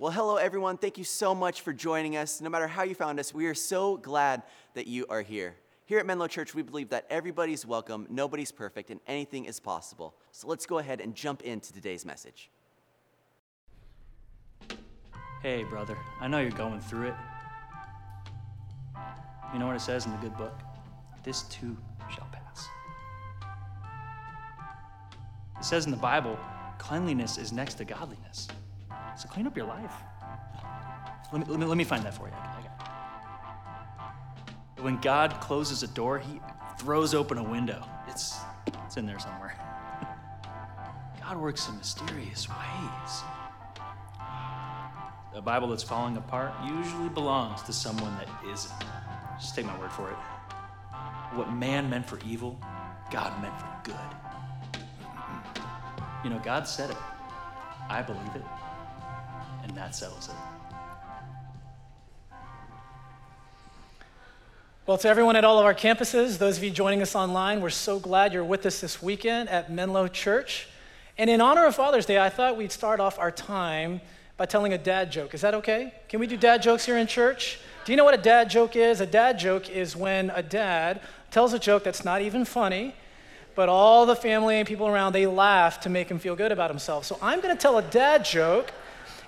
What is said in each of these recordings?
Well, hello, everyone. Thank you so much for joining us. No matter how you found us, we are so glad that you are here. Here at Menlo Church, we believe that everybody's welcome, nobody's perfect, and anything is possible. So let's go ahead and jump into today's message. Hey, brother, I know you're going through it. You know what it says in the good book? This too shall pass. It says in the Bible, cleanliness is next to godliness. So clean up your life. Let me, let me, let me find that for you. When God closes a door, he throws open a window. It's, it's in there somewhere. God works in mysterious ways. A Bible that's falling apart usually belongs to someone that isn't. Just take my word for it. What man meant for evil, God meant for good. You know, God said it. I believe it and that settles it. Well, to everyone at all of our campuses, those of you joining us online, we're so glad you're with us this weekend at Menlo Church. And in honor of Father's Day, I thought we'd start off our time by telling a dad joke. Is that okay? Can we do dad jokes here in church? Do you know what a dad joke is? A dad joke is when a dad tells a joke that's not even funny, but all the family and people around, they laugh to make him feel good about himself. So I'm going to tell a dad joke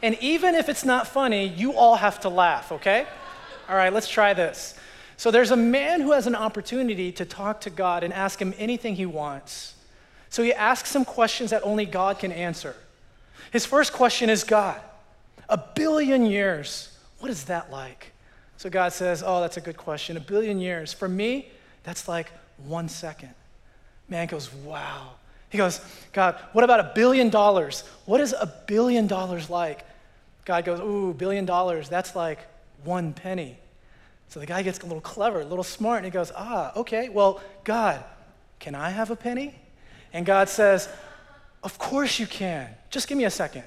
and even if it's not funny, you all have to laugh, okay? All right, let's try this. So there's a man who has an opportunity to talk to God and ask him anything he wants. So he asks him questions that only God can answer. His first question is God, a billion years, what is that like? So God says, Oh, that's a good question. A billion years. For me, that's like one second. Man goes, Wow. He goes, God, what about a billion dollars? What is a billion dollars like? God goes, Ooh, billion dollars, that's like one penny. So the guy gets a little clever, a little smart, and he goes, Ah, okay, well, God, can I have a penny? And God says, Of course you can. Just give me a second.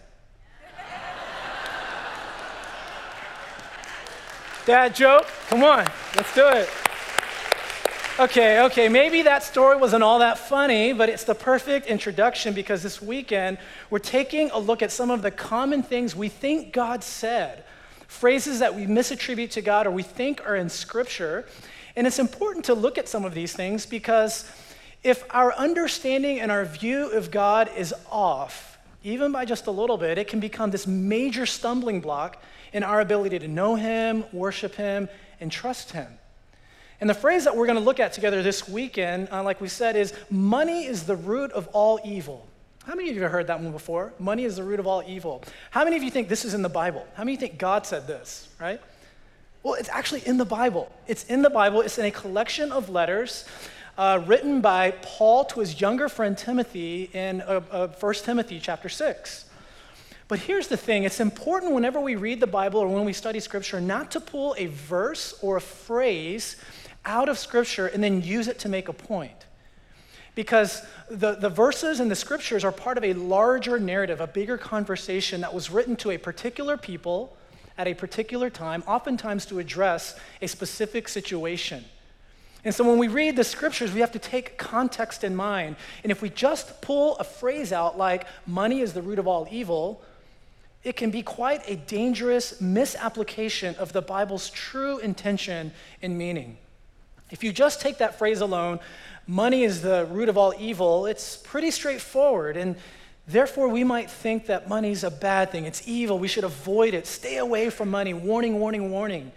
Dad joke? Come on, let's do it. Okay, okay, maybe that story wasn't all that funny, but it's the perfect introduction because this weekend we're taking a look at some of the common things we think God said, phrases that we misattribute to God or we think are in Scripture. And it's important to look at some of these things because if our understanding and our view of God is off, even by just a little bit, it can become this major stumbling block in our ability to know Him, worship Him, and trust Him. And the phrase that we're going to look at together this weekend, uh, like we said, is money is the root of all evil. How many of you have heard that one before? Money is the root of all evil. How many of you think this is in the Bible? How many think God said this, right? Well, it's actually in the Bible. It's in the Bible. It's in a collection of letters uh, written by Paul to his younger friend Timothy in uh, uh, 1 Timothy chapter 6. But here's the thing it's important whenever we read the Bible or when we study Scripture not to pull a verse or a phrase out of Scripture and then use it to make a point. Because the, the verses and the scriptures are part of a larger narrative, a bigger conversation that was written to a particular people at a particular time, oftentimes to address a specific situation. And so when we read the scriptures, we have to take context in mind. And if we just pull a phrase out like, money is the root of all evil, it can be quite a dangerous misapplication of the Bible's true intention and meaning. If you just take that phrase alone, money is the root of all evil, it's pretty straightforward. And therefore, we might think that money's a bad thing, it's evil, we should avoid it, stay away from money, warning, warning, warning.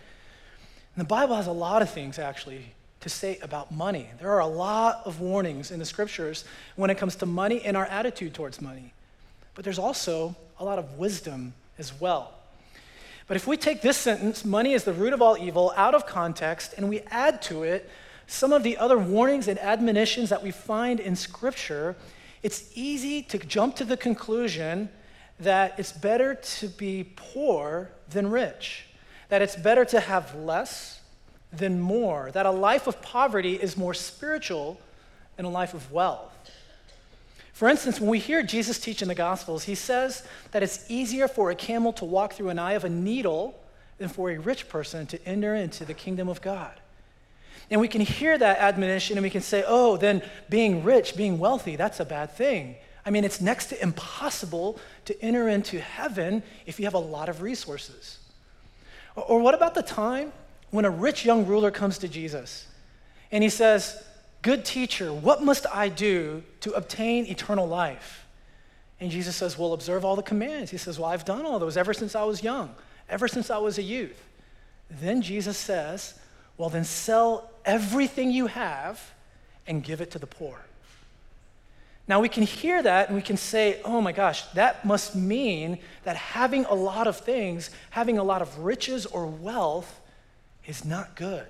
And the Bible has a lot of things actually to say about money. There are a lot of warnings in the scriptures when it comes to money and our attitude towards money. But there's also a lot of wisdom as well. But if we take this sentence, money is the root of all evil, out of context, and we add to it some of the other warnings and admonitions that we find in Scripture, it's easy to jump to the conclusion that it's better to be poor than rich, that it's better to have less than more, that a life of poverty is more spiritual than a life of wealth. For instance, when we hear Jesus teach in the Gospels, he says that it's easier for a camel to walk through an eye of a needle than for a rich person to enter into the kingdom of God. And we can hear that admonition and we can say, oh, then being rich, being wealthy, that's a bad thing. I mean, it's next to impossible to enter into heaven if you have a lot of resources. Or, or what about the time when a rich young ruler comes to Jesus and he says, Good teacher, what must I do to obtain eternal life? And Jesus says, Well, observe all the commands. He says, Well, I've done all those ever since I was young, ever since I was a youth. Then Jesus says, Well, then sell everything you have and give it to the poor. Now, we can hear that and we can say, oh my gosh, that must mean that having a lot of things, having a lot of riches or wealth, is not good.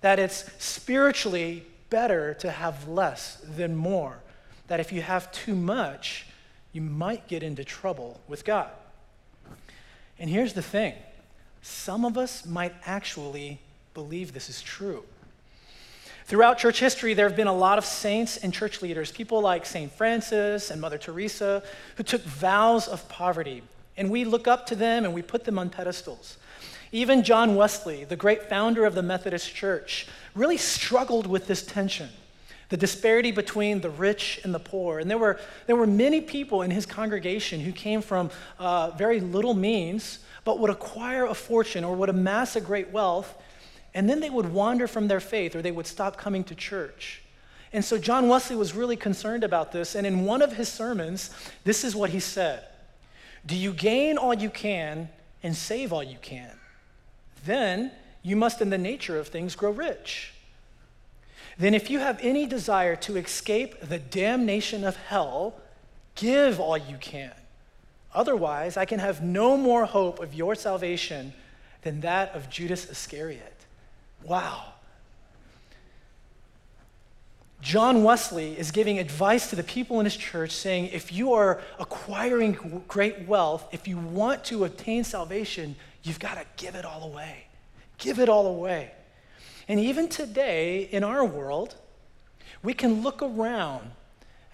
That it's spiritually better to have less than more. That if you have too much, you might get into trouble with God. And here's the thing some of us might actually believe this is true. Throughout church history, there have been a lot of saints and church leaders, people like St. Francis and Mother Teresa, who took vows of poverty. And we look up to them and we put them on pedestals. Even John Wesley, the great founder of the Methodist Church, really struggled with this tension the disparity between the rich and the poor. And there were, there were many people in his congregation who came from uh, very little means, but would acquire a fortune or would amass a great wealth and then they would wander from their faith or they would stop coming to church. And so John Wesley was really concerned about this. And in one of his sermons, this is what he said Do you gain all you can and save all you can? Then you must, in the nature of things, grow rich. Then, if you have any desire to escape the damnation of hell, give all you can. Otherwise, I can have no more hope of your salvation than that of Judas Iscariot. Wow. John Wesley is giving advice to the people in his church saying if you are acquiring great wealth, if you want to obtain salvation, you've got to give it all away. Give it all away. And even today in our world, we can look around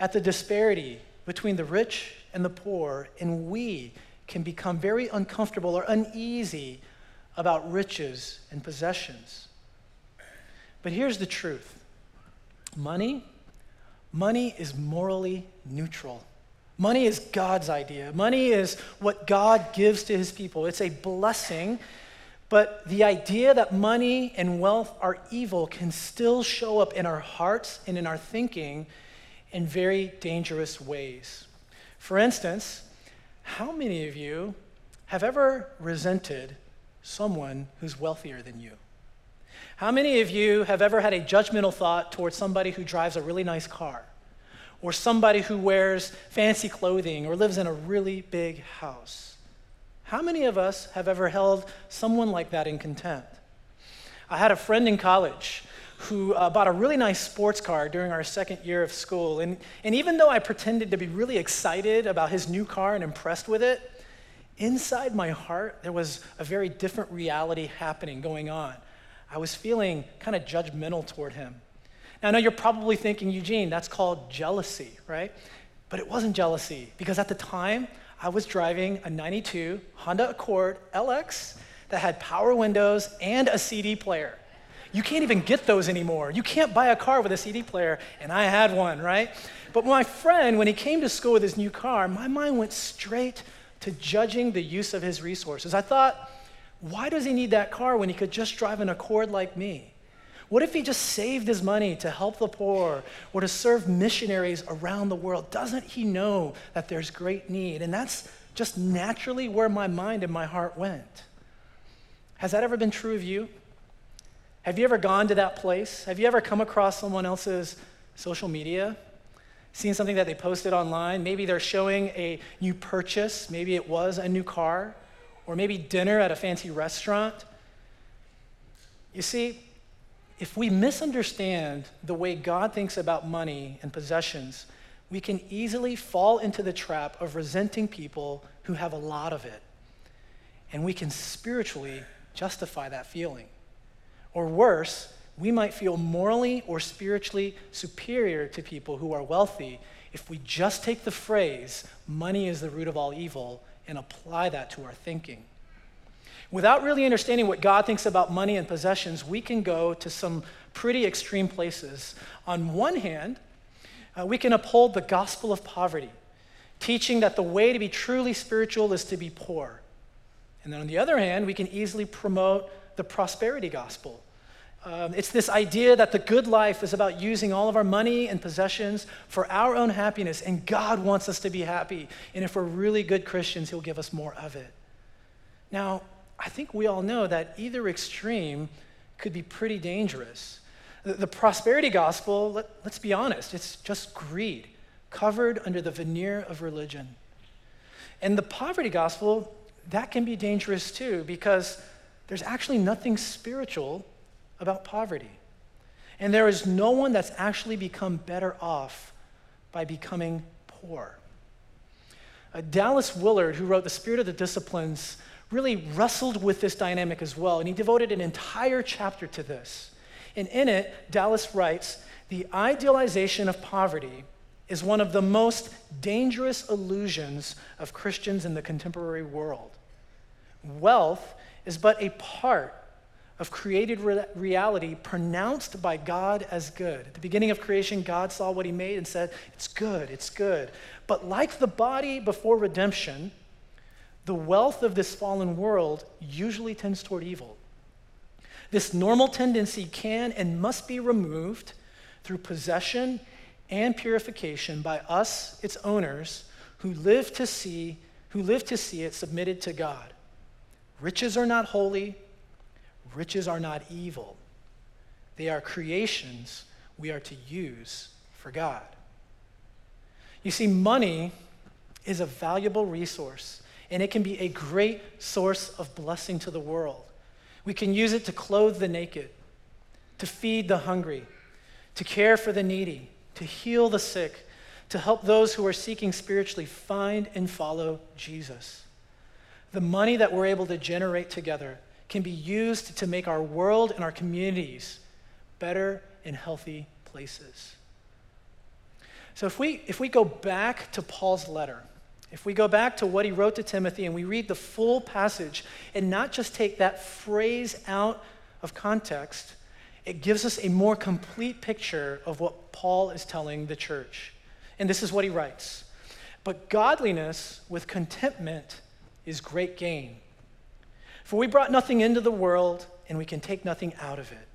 at the disparity between the rich and the poor, and we can become very uncomfortable or uneasy about riches and possessions. But here's the truth money, money is morally neutral. Money is God's idea. Money is what God gives to his people. It's a blessing. But the idea that money and wealth are evil can still show up in our hearts and in our thinking in very dangerous ways. For instance, how many of you have ever resented someone who's wealthier than you? How many of you have ever had a judgmental thought towards somebody who drives a really nice car, or somebody who wears fancy clothing, or lives in a really big house? How many of us have ever held someone like that in contempt? I had a friend in college who uh, bought a really nice sports car during our second year of school. And, and even though I pretended to be really excited about his new car and impressed with it, inside my heart, there was a very different reality happening going on. I was feeling kind of judgmental toward him. Now, I know you're probably thinking, Eugene, that's called jealousy, right? But it wasn't jealousy because at the time, I was driving a 92 Honda Accord LX that had power windows and a CD player. You can't even get those anymore. You can't buy a car with a CD player, and I had one, right? But my friend, when he came to school with his new car, my mind went straight to judging the use of his resources. I thought, why does he need that car when he could just drive an Accord like me? What if he just saved his money to help the poor or to serve missionaries around the world? Doesn't he know that there's great need? And that's just naturally where my mind and my heart went. Has that ever been true of you? Have you ever gone to that place? Have you ever come across someone else's social media? Seen something that they posted online? Maybe they're showing a new purchase, maybe it was a new car or maybe dinner at a fancy restaurant. You see, if we misunderstand the way God thinks about money and possessions, we can easily fall into the trap of resenting people who have a lot of it. And we can spiritually justify that feeling. Or worse, we might feel morally or spiritually superior to people who are wealthy if we just take the phrase, money is the root of all evil, and apply that to our thinking. Without really understanding what God thinks about money and possessions, we can go to some pretty extreme places. On one hand, Uh, we can uphold the gospel of poverty, teaching that the way to be truly spiritual is to be poor. And then on the other hand, we can easily promote the prosperity gospel. Um, it's this idea that the good life is about using all of our money and possessions for our own happiness, and God wants us to be happy. And if we're really good Christians, He'll give us more of it. Now, I think we all know that either extreme could be pretty dangerous. The, the prosperity gospel, let, let's be honest, it's just greed covered under the veneer of religion. And the poverty gospel, that can be dangerous too because there's actually nothing spiritual about poverty. And there is no one that's actually become better off by becoming poor. Uh, Dallas Willard, who wrote The Spirit of the Disciplines, really wrestled with this dynamic as well, and he devoted an entire chapter to this. And in it, Dallas writes The idealization of poverty is one of the most dangerous illusions of Christians in the contemporary world. Wealth is but a part of created re- reality pronounced by God as good. At the beginning of creation, God saw what he made and said, It's good, it's good. But like the body before redemption, the wealth of this fallen world usually tends toward evil. This normal tendency can and must be removed through possession and purification by us, its owners, who live to see, who live to see it submitted to God. Riches are not holy, riches are not evil. They are creations we are to use for God. You see, money is a valuable resource, and it can be a great source of blessing to the world. We can use it to clothe the naked, to feed the hungry, to care for the needy, to heal the sick, to help those who are seeking spiritually find and follow Jesus. The money that we're able to generate together can be used to make our world and our communities better and healthy places. So if we, if we go back to Paul's letter, if we go back to what he wrote to Timothy and we read the full passage and not just take that phrase out of context, it gives us a more complete picture of what Paul is telling the church. And this is what he writes But godliness with contentment is great gain. For we brought nothing into the world, and we can take nothing out of it.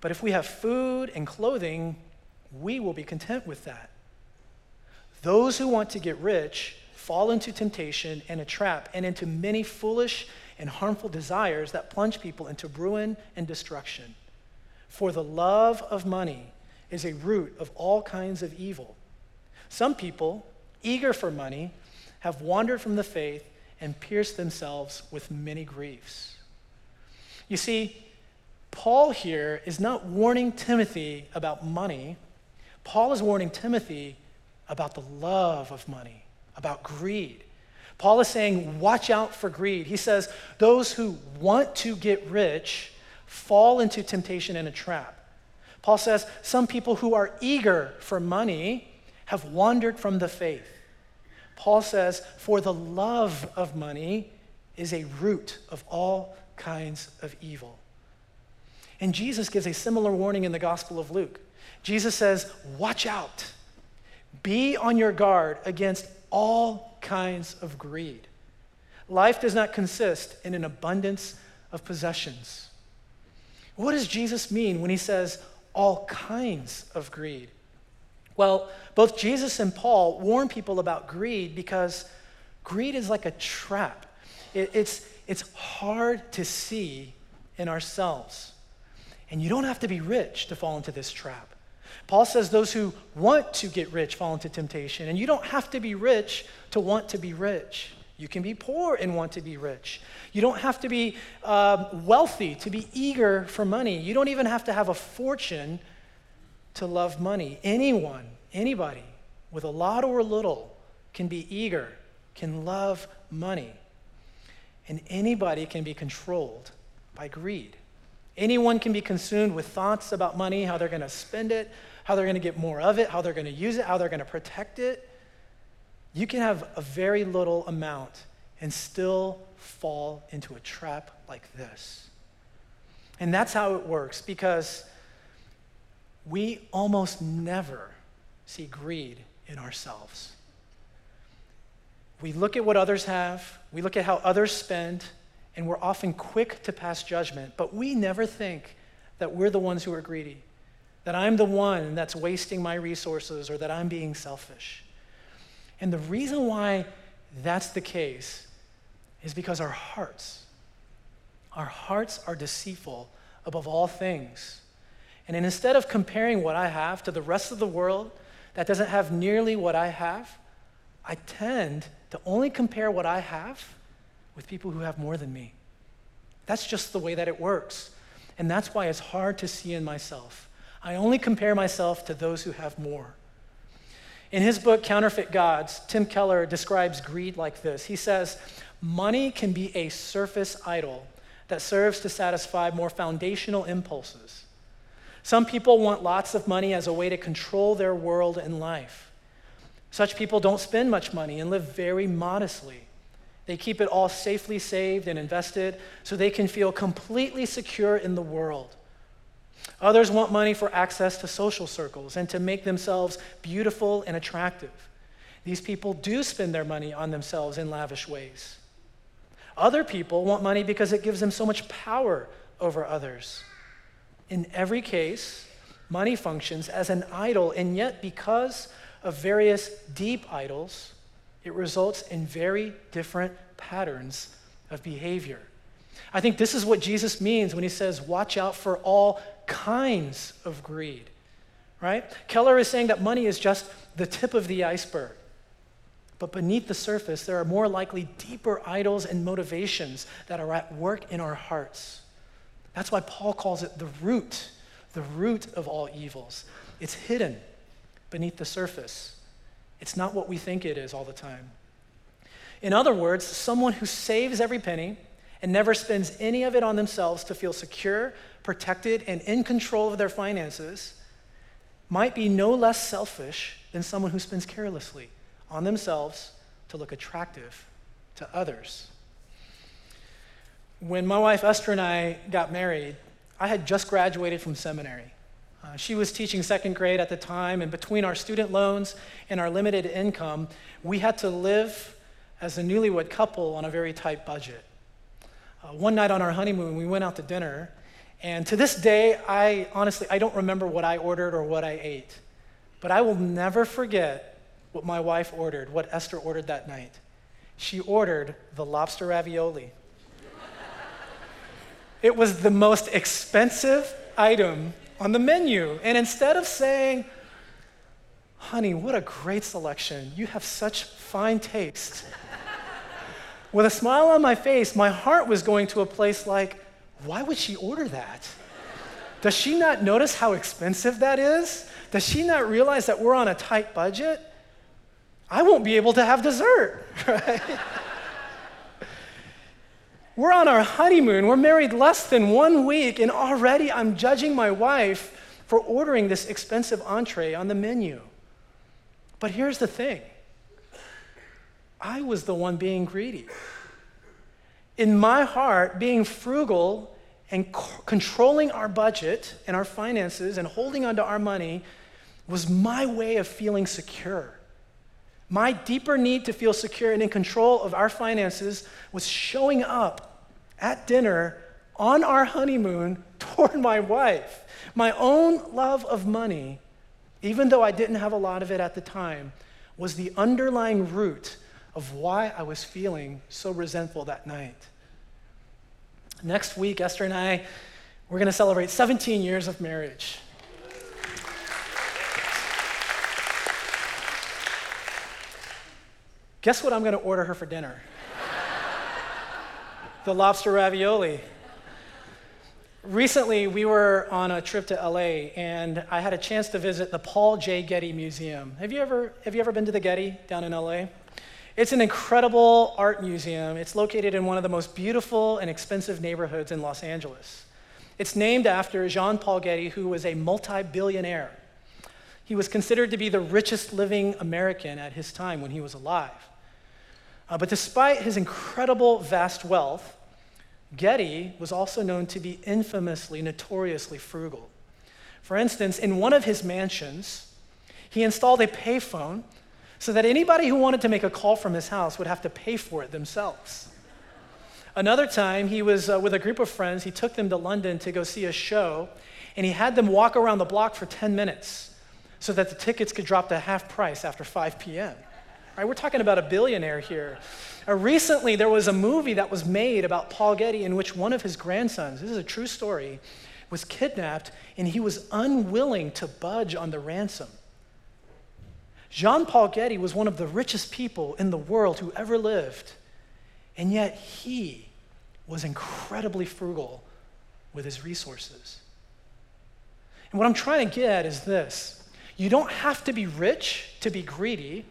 But if we have food and clothing, we will be content with that. Those who want to get rich fall into temptation and a trap and into many foolish and harmful desires that plunge people into ruin and destruction. For the love of money is a root of all kinds of evil. Some people, eager for money, have wandered from the faith and pierced themselves with many griefs. You see, Paul here is not warning Timothy about money. Paul is warning Timothy about the love of money, about greed. Paul is saying, watch out for greed. He says, those who want to get rich fall into temptation and a trap. Paul says, some people who are eager for money have wandered from the faith. Paul says, For the love of money is a root of all kinds of evil. And Jesus gives a similar warning in the Gospel of Luke. Jesus says, Watch out, be on your guard against all kinds of greed. Life does not consist in an abundance of possessions. What does Jesus mean when he says all kinds of greed? Well, both Jesus and Paul warn people about greed because greed is like a trap. It, it's, it's hard to see in ourselves. And you don't have to be rich to fall into this trap. Paul says those who want to get rich fall into temptation. And you don't have to be rich to want to be rich. You can be poor and want to be rich. You don't have to be uh, wealthy to be eager for money. You don't even have to have a fortune to love money. Anyone, anybody with a lot or a little can be eager, can love money. And anybody can be controlled by greed. Anyone can be consumed with thoughts about money, how they're going to spend it, how they're going to get more of it, how they're going to use it, how they're going to protect it. You can have a very little amount and still fall into a trap like this. And that's how it works because we almost never see greed in ourselves. We look at what others have, we look at how others spend, and we're often quick to pass judgment, but we never think that we're the ones who are greedy, that I'm the one that's wasting my resources, or that I'm being selfish. And the reason why that's the case is because our hearts, our hearts are deceitful above all things. And instead of comparing what I have to the rest of the world that doesn't have nearly what I have, I tend to only compare what I have with people who have more than me. That's just the way that it works. And that's why it's hard to see in myself. I only compare myself to those who have more. In his book, Counterfeit Gods, Tim Keller describes greed like this He says, Money can be a surface idol that serves to satisfy more foundational impulses. Some people want lots of money as a way to control their world and life. Such people don't spend much money and live very modestly. They keep it all safely saved and invested so they can feel completely secure in the world. Others want money for access to social circles and to make themselves beautiful and attractive. These people do spend their money on themselves in lavish ways. Other people want money because it gives them so much power over others. In every case, money functions as an idol, and yet, because of various deep idols, it results in very different patterns of behavior. I think this is what Jesus means when he says, Watch out for all kinds of greed, right? Keller is saying that money is just the tip of the iceberg. But beneath the surface, there are more likely deeper idols and motivations that are at work in our hearts. That's why Paul calls it the root, the root of all evils. It's hidden beneath the surface. It's not what we think it is all the time. In other words, someone who saves every penny and never spends any of it on themselves to feel secure, protected, and in control of their finances might be no less selfish than someone who spends carelessly on themselves to look attractive to others. When my wife Esther and I got married, I had just graduated from seminary. Uh, she was teaching second grade at the time, and between our student loans and our limited income, we had to live as a newlywed couple on a very tight budget. Uh, one night on our honeymoon, we went out to dinner, and to this day, I honestly I don't remember what I ordered or what I ate, but I will never forget what my wife ordered, what Esther ordered that night. She ordered the lobster ravioli. it was the most expensive item on the menu. And instead of saying, honey, what a great selection, you have such fine taste. With a smile on my face, my heart was going to a place like, why would she order that? Does she not notice how expensive that is? Does she not realize that we're on a tight budget? I won't be able to have dessert, right? We're on our honeymoon. We're married less than one week, and already I'm judging my wife for ordering this expensive entree on the menu. But here's the thing I was the one being greedy. In my heart, being frugal and c- controlling our budget and our finances and holding onto our money was my way of feeling secure. My deeper need to feel secure and in control of our finances was showing up at dinner on our honeymoon toward my wife. My own love of money, even though I didn't have a lot of it at the time, was the underlying root of why I was feeling so resentful that night. Next week, Esther and I, we're going to celebrate 17 years of marriage. Guess what I'm going to order her for dinner? The lobster ravioli. Recently, we were on a trip to LA, and I had a chance to visit the Paul J. Getty Museum. Have you ever, have you ever been to the Getty down in LA? It's an incredible art museum. It's located in one of the most beautiful and expensive neighborhoods in Los Angeles. It's named after Jean Paul Getty, who was a multi billionaire. He was considered to be the richest living American at his time when he was alive. Uh, but despite his incredible vast wealth, Getty was also known to be infamously, notoriously frugal. For instance, in one of his mansions, He installed a payphone so that anybody who wanted to make a call from his house would have to pay for it themselves. Another time, he was uh, with a group of friends. He took them to London to go see a show, and he had them walk around the block for 10 minutes so that the tickets could drop to half price after 5 p.m. Right? We're talking about a billionaire here. Uh, recently, there was a movie that was made about Paul Getty in which one of his grandsons, this is a true story, was kidnapped and he was unwilling to budge on the ransom. Jean Paul Getty was one of the richest people in the world who ever lived, and yet he was incredibly frugal with his resources. And what I'm trying to get at is this you don't have to be rich to be greedy,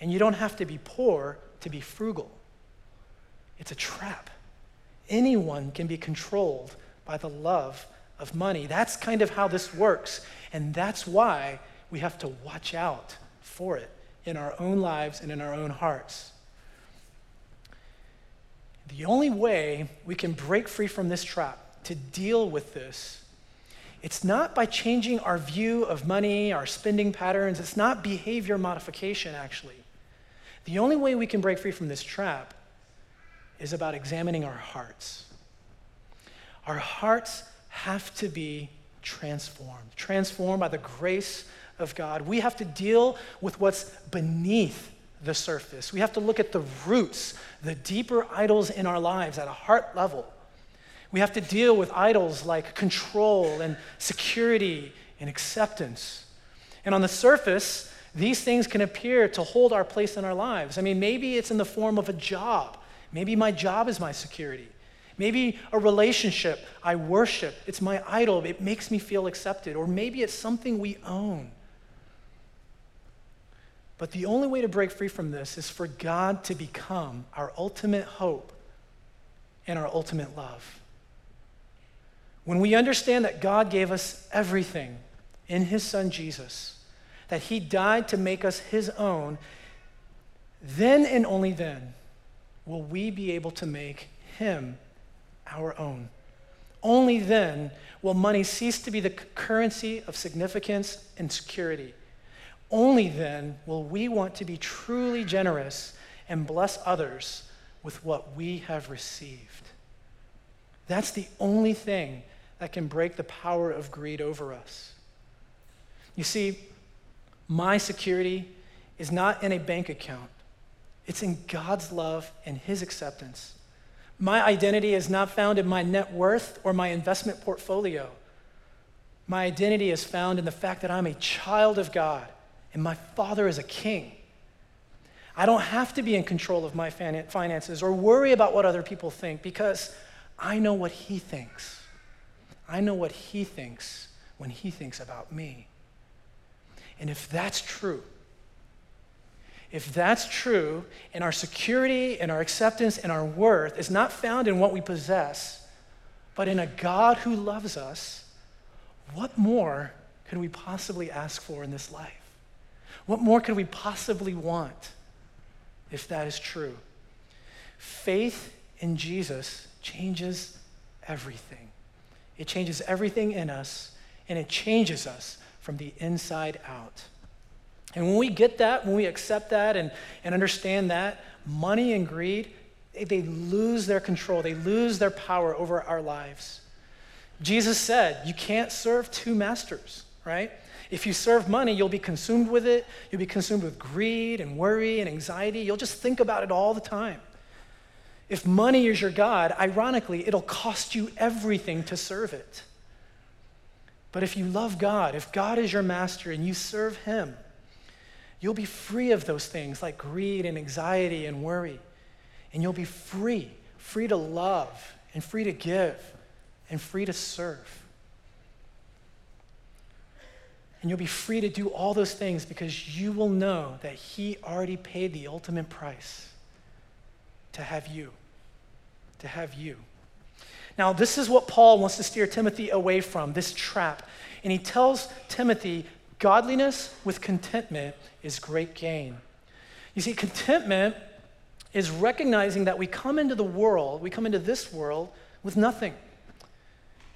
and you don't have to be poor to be frugal. It's a trap. Anyone can be controlled by the love of money. That's kind of how this works. And that's why we have to watch out for it in our own lives and in our own hearts. The only way we can break free from this trap to deal with this it's not by changing our view of money, our spending patterns. It's not behavior modification, actually. The only way we can break free from this trap is about examining our hearts. Our hearts have to be transformed, transformed by the grace of God. We have to deal with what's beneath the surface. We have to look at the roots, the deeper idols in our lives at a heart level. We have to deal with idols like control and security and acceptance. And on the surface, these things can appear to hold our place in our lives. I mean, maybe it's in the form of a job. Maybe my job is my security. Maybe a relationship I worship, it's my idol, it makes me feel accepted. Or maybe it's something we own. But the only way to break free from this is for God to become our ultimate hope and our ultimate love. When we understand that God gave us everything in His Son Jesus, that He died to make us His own, then and only then will we be able to make Him our own. Only then will money cease to be the currency of significance and security. Only then will we want to be truly generous and bless others with what we have received. That's the only thing that can break the power of greed over us. You see, my security is not in a bank account, it's in God's love and His acceptance. My identity is not found in my net worth or my investment portfolio. My identity is found in the fact that I'm a child of God and my Father is a king. I don't have to be in control of my finances or worry about what other people think because I know what He thinks. I know what He thinks when He thinks about me. And if that's true, if that's true, and our security and our acceptance and our worth is not found in what we possess, but in a God who loves us, what more could we possibly ask for in this life? What more could we possibly want if that is true? Faith in Jesus changes everything. It changes everything in us, and it changes us from the inside out. And when we get that, when we accept that and, and understand that, money and greed, they, they lose their control, they lose their power over our lives. Jesus said, You can't serve two masters, right? If you serve money, you'll be consumed with it. You'll be consumed with greed and worry and anxiety. You'll just think about it all the time. If money is your God, ironically, it'll cost you everything to serve it. But if you love God, if God is your master and you serve Him, You'll be free of those things like greed and anxiety and worry. And you'll be free, free to love and free to give and free to serve. And you'll be free to do all those things because you will know that He already paid the ultimate price to have you. To have you. Now, this is what Paul wants to steer Timothy away from this trap. And he tells Timothy Godliness with contentment is great gain. You see, contentment is recognizing that we come into the world, we come into this world with nothing.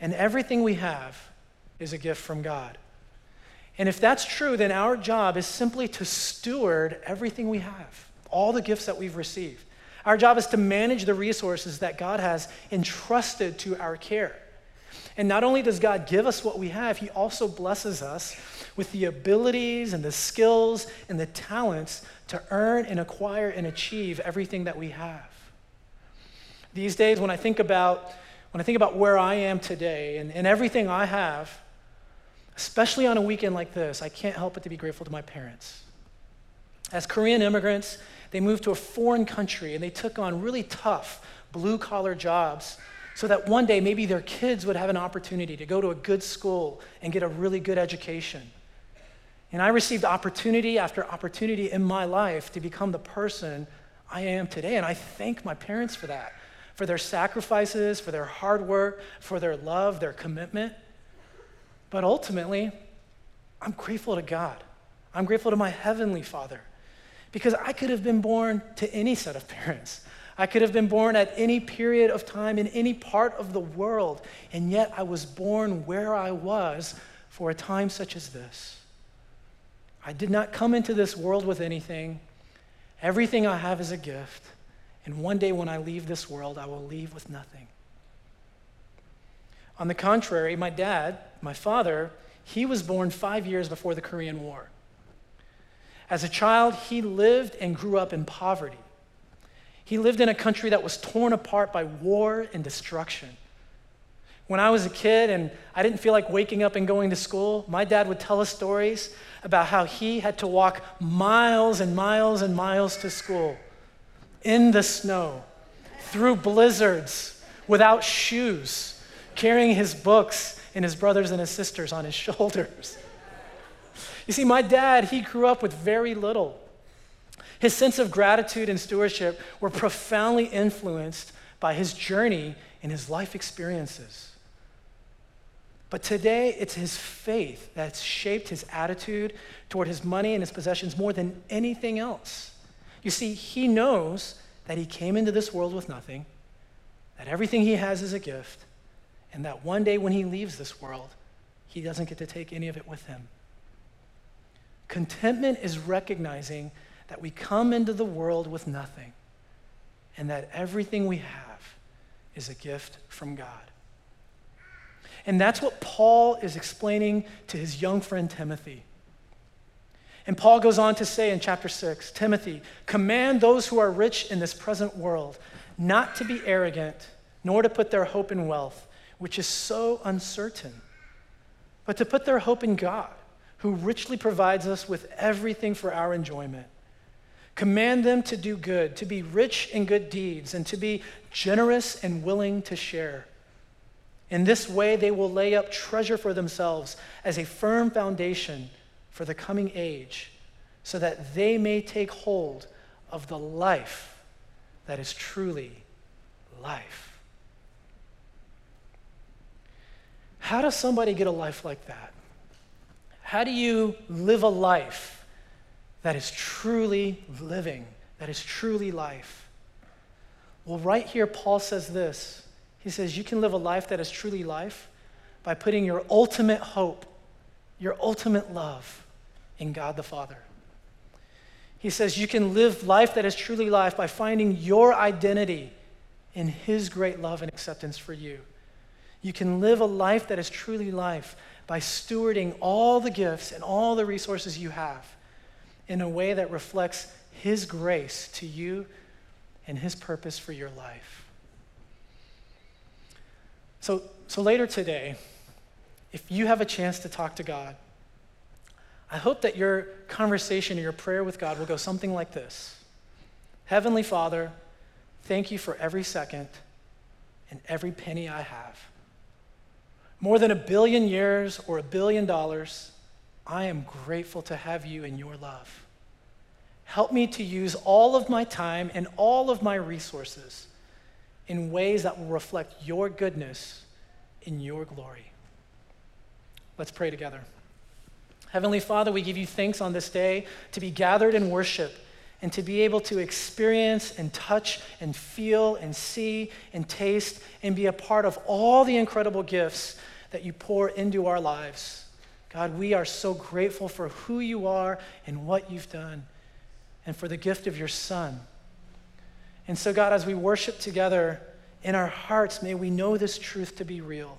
And everything we have is a gift from God. And if that's true, then our job is simply to steward everything we have, all the gifts that we've received. Our job is to manage the resources that God has entrusted to our care. And not only does God give us what we have, He also blesses us with the abilities and the skills and the talents to earn and acquire and achieve everything that we have. These days, when I think about, when I think about where I am today and, and everything I have, especially on a weekend like this, I can't help but to be grateful to my parents. As Korean immigrants, they moved to a foreign country and they took on really tough blue collar jobs so that one day maybe their kids would have an opportunity to go to a good school and get a really good education. And I received opportunity after opportunity in my life to become the person I am today. And I thank my parents for that, for their sacrifices, for their hard work, for their love, their commitment. But ultimately, I'm grateful to God. I'm grateful to my Heavenly Father because I could have been born to any set of parents. I could have been born at any period of time in any part of the world, and yet I was born where I was for a time such as this. I did not come into this world with anything. Everything I have is a gift. And one day when I leave this world, I will leave with nothing. On the contrary, my dad, my father, he was born five years before the Korean War. As a child, he lived and grew up in poverty. He lived in a country that was torn apart by war and destruction. When I was a kid and I didn't feel like waking up and going to school, my dad would tell us stories about how he had to walk miles and miles and miles to school in the snow, through blizzards, without shoes, carrying his books and his brothers and his sisters on his shoulders. You see, my dad, he grew up with very little. His sense of gratitude and stewardship were profoundly influenced by his journey and his life experiences. But today, it's his faith that's shaped his attitude toward his money and his possessions more than anything else. You see, he knows that he came into this world with nothing, that everything he has is a gift, and that one day when he leaves this world, he doesn't get to take any of it with him. Contentment is recognizing that we come into the world with nothing, and that everything we have is a gift from God. And that's what Paul is explaining to his young friend Timothy. And Paul goes on to say in chapter 6 Timothy, command those who are rich in this present world not to be arrogant, nor to put their hope in wealth, which is so uncertain, but to put their hope in God, who richly provides us with everything for our enjoyment. Command them to do good, to be rich in good deeds, and to be generous and willing to share. In this way, they will lay up treasure for themselves as a firm foundation for the coming age, so that they may take hold of the life that is truly life. How does somebody get a life like that? How do you live a life that is truly living, that is truly life? Well, right here, Paul says this he says, You can live a life that is truly life by putting your ultimate hope, your ultimate love in God the Father. He says, You can live life that is truly life by finding your identity in His great love and acceptance for you. You can live a life that is truly life by stewarding all the gifts and all the resources you have in a way that reflects His grace to you and His purpose for your life. So, so later today, if you have a chance to talk to God, I hope that your conversation or your prayer with God will go something like this Heavenly Father, thank you for every second and every penny I have. More than a billion years or a billion dollars, I am grateful to have you in your love. Help me to use all of my time and all of my resources in ways that will reflect your goodness in your glory. Let's pray together. Heavenly Father, we give you thanks on this day to be gathered in worship and to be able to experience and touch and feel and see and taste and be a part of all the incredible gifts that you pour into our lives. God, we are so grateful for who you are and what you've done and for the gift of your Son. And so, God, as we worship together in our hearts, may we know this truth to be real.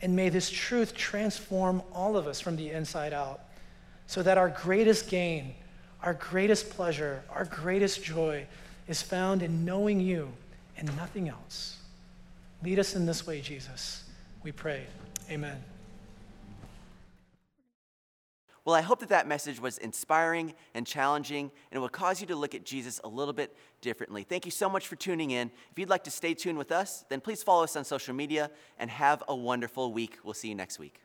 And may this truth transform all of us from the inside out so that our greatest gain, our greatest pleasure, our greatest joy is found in knowing you and nothing else. Lead us in this way, Jesus. We pray. Amen. Well, I hope that that message was inspiring and challenging and it will cause you to look at Jesus a little bit differently. Thank you so much for tuning in. If you'd like to stay tuned with us, then please follow us on social media and have a wonderful week. We'll see you next week.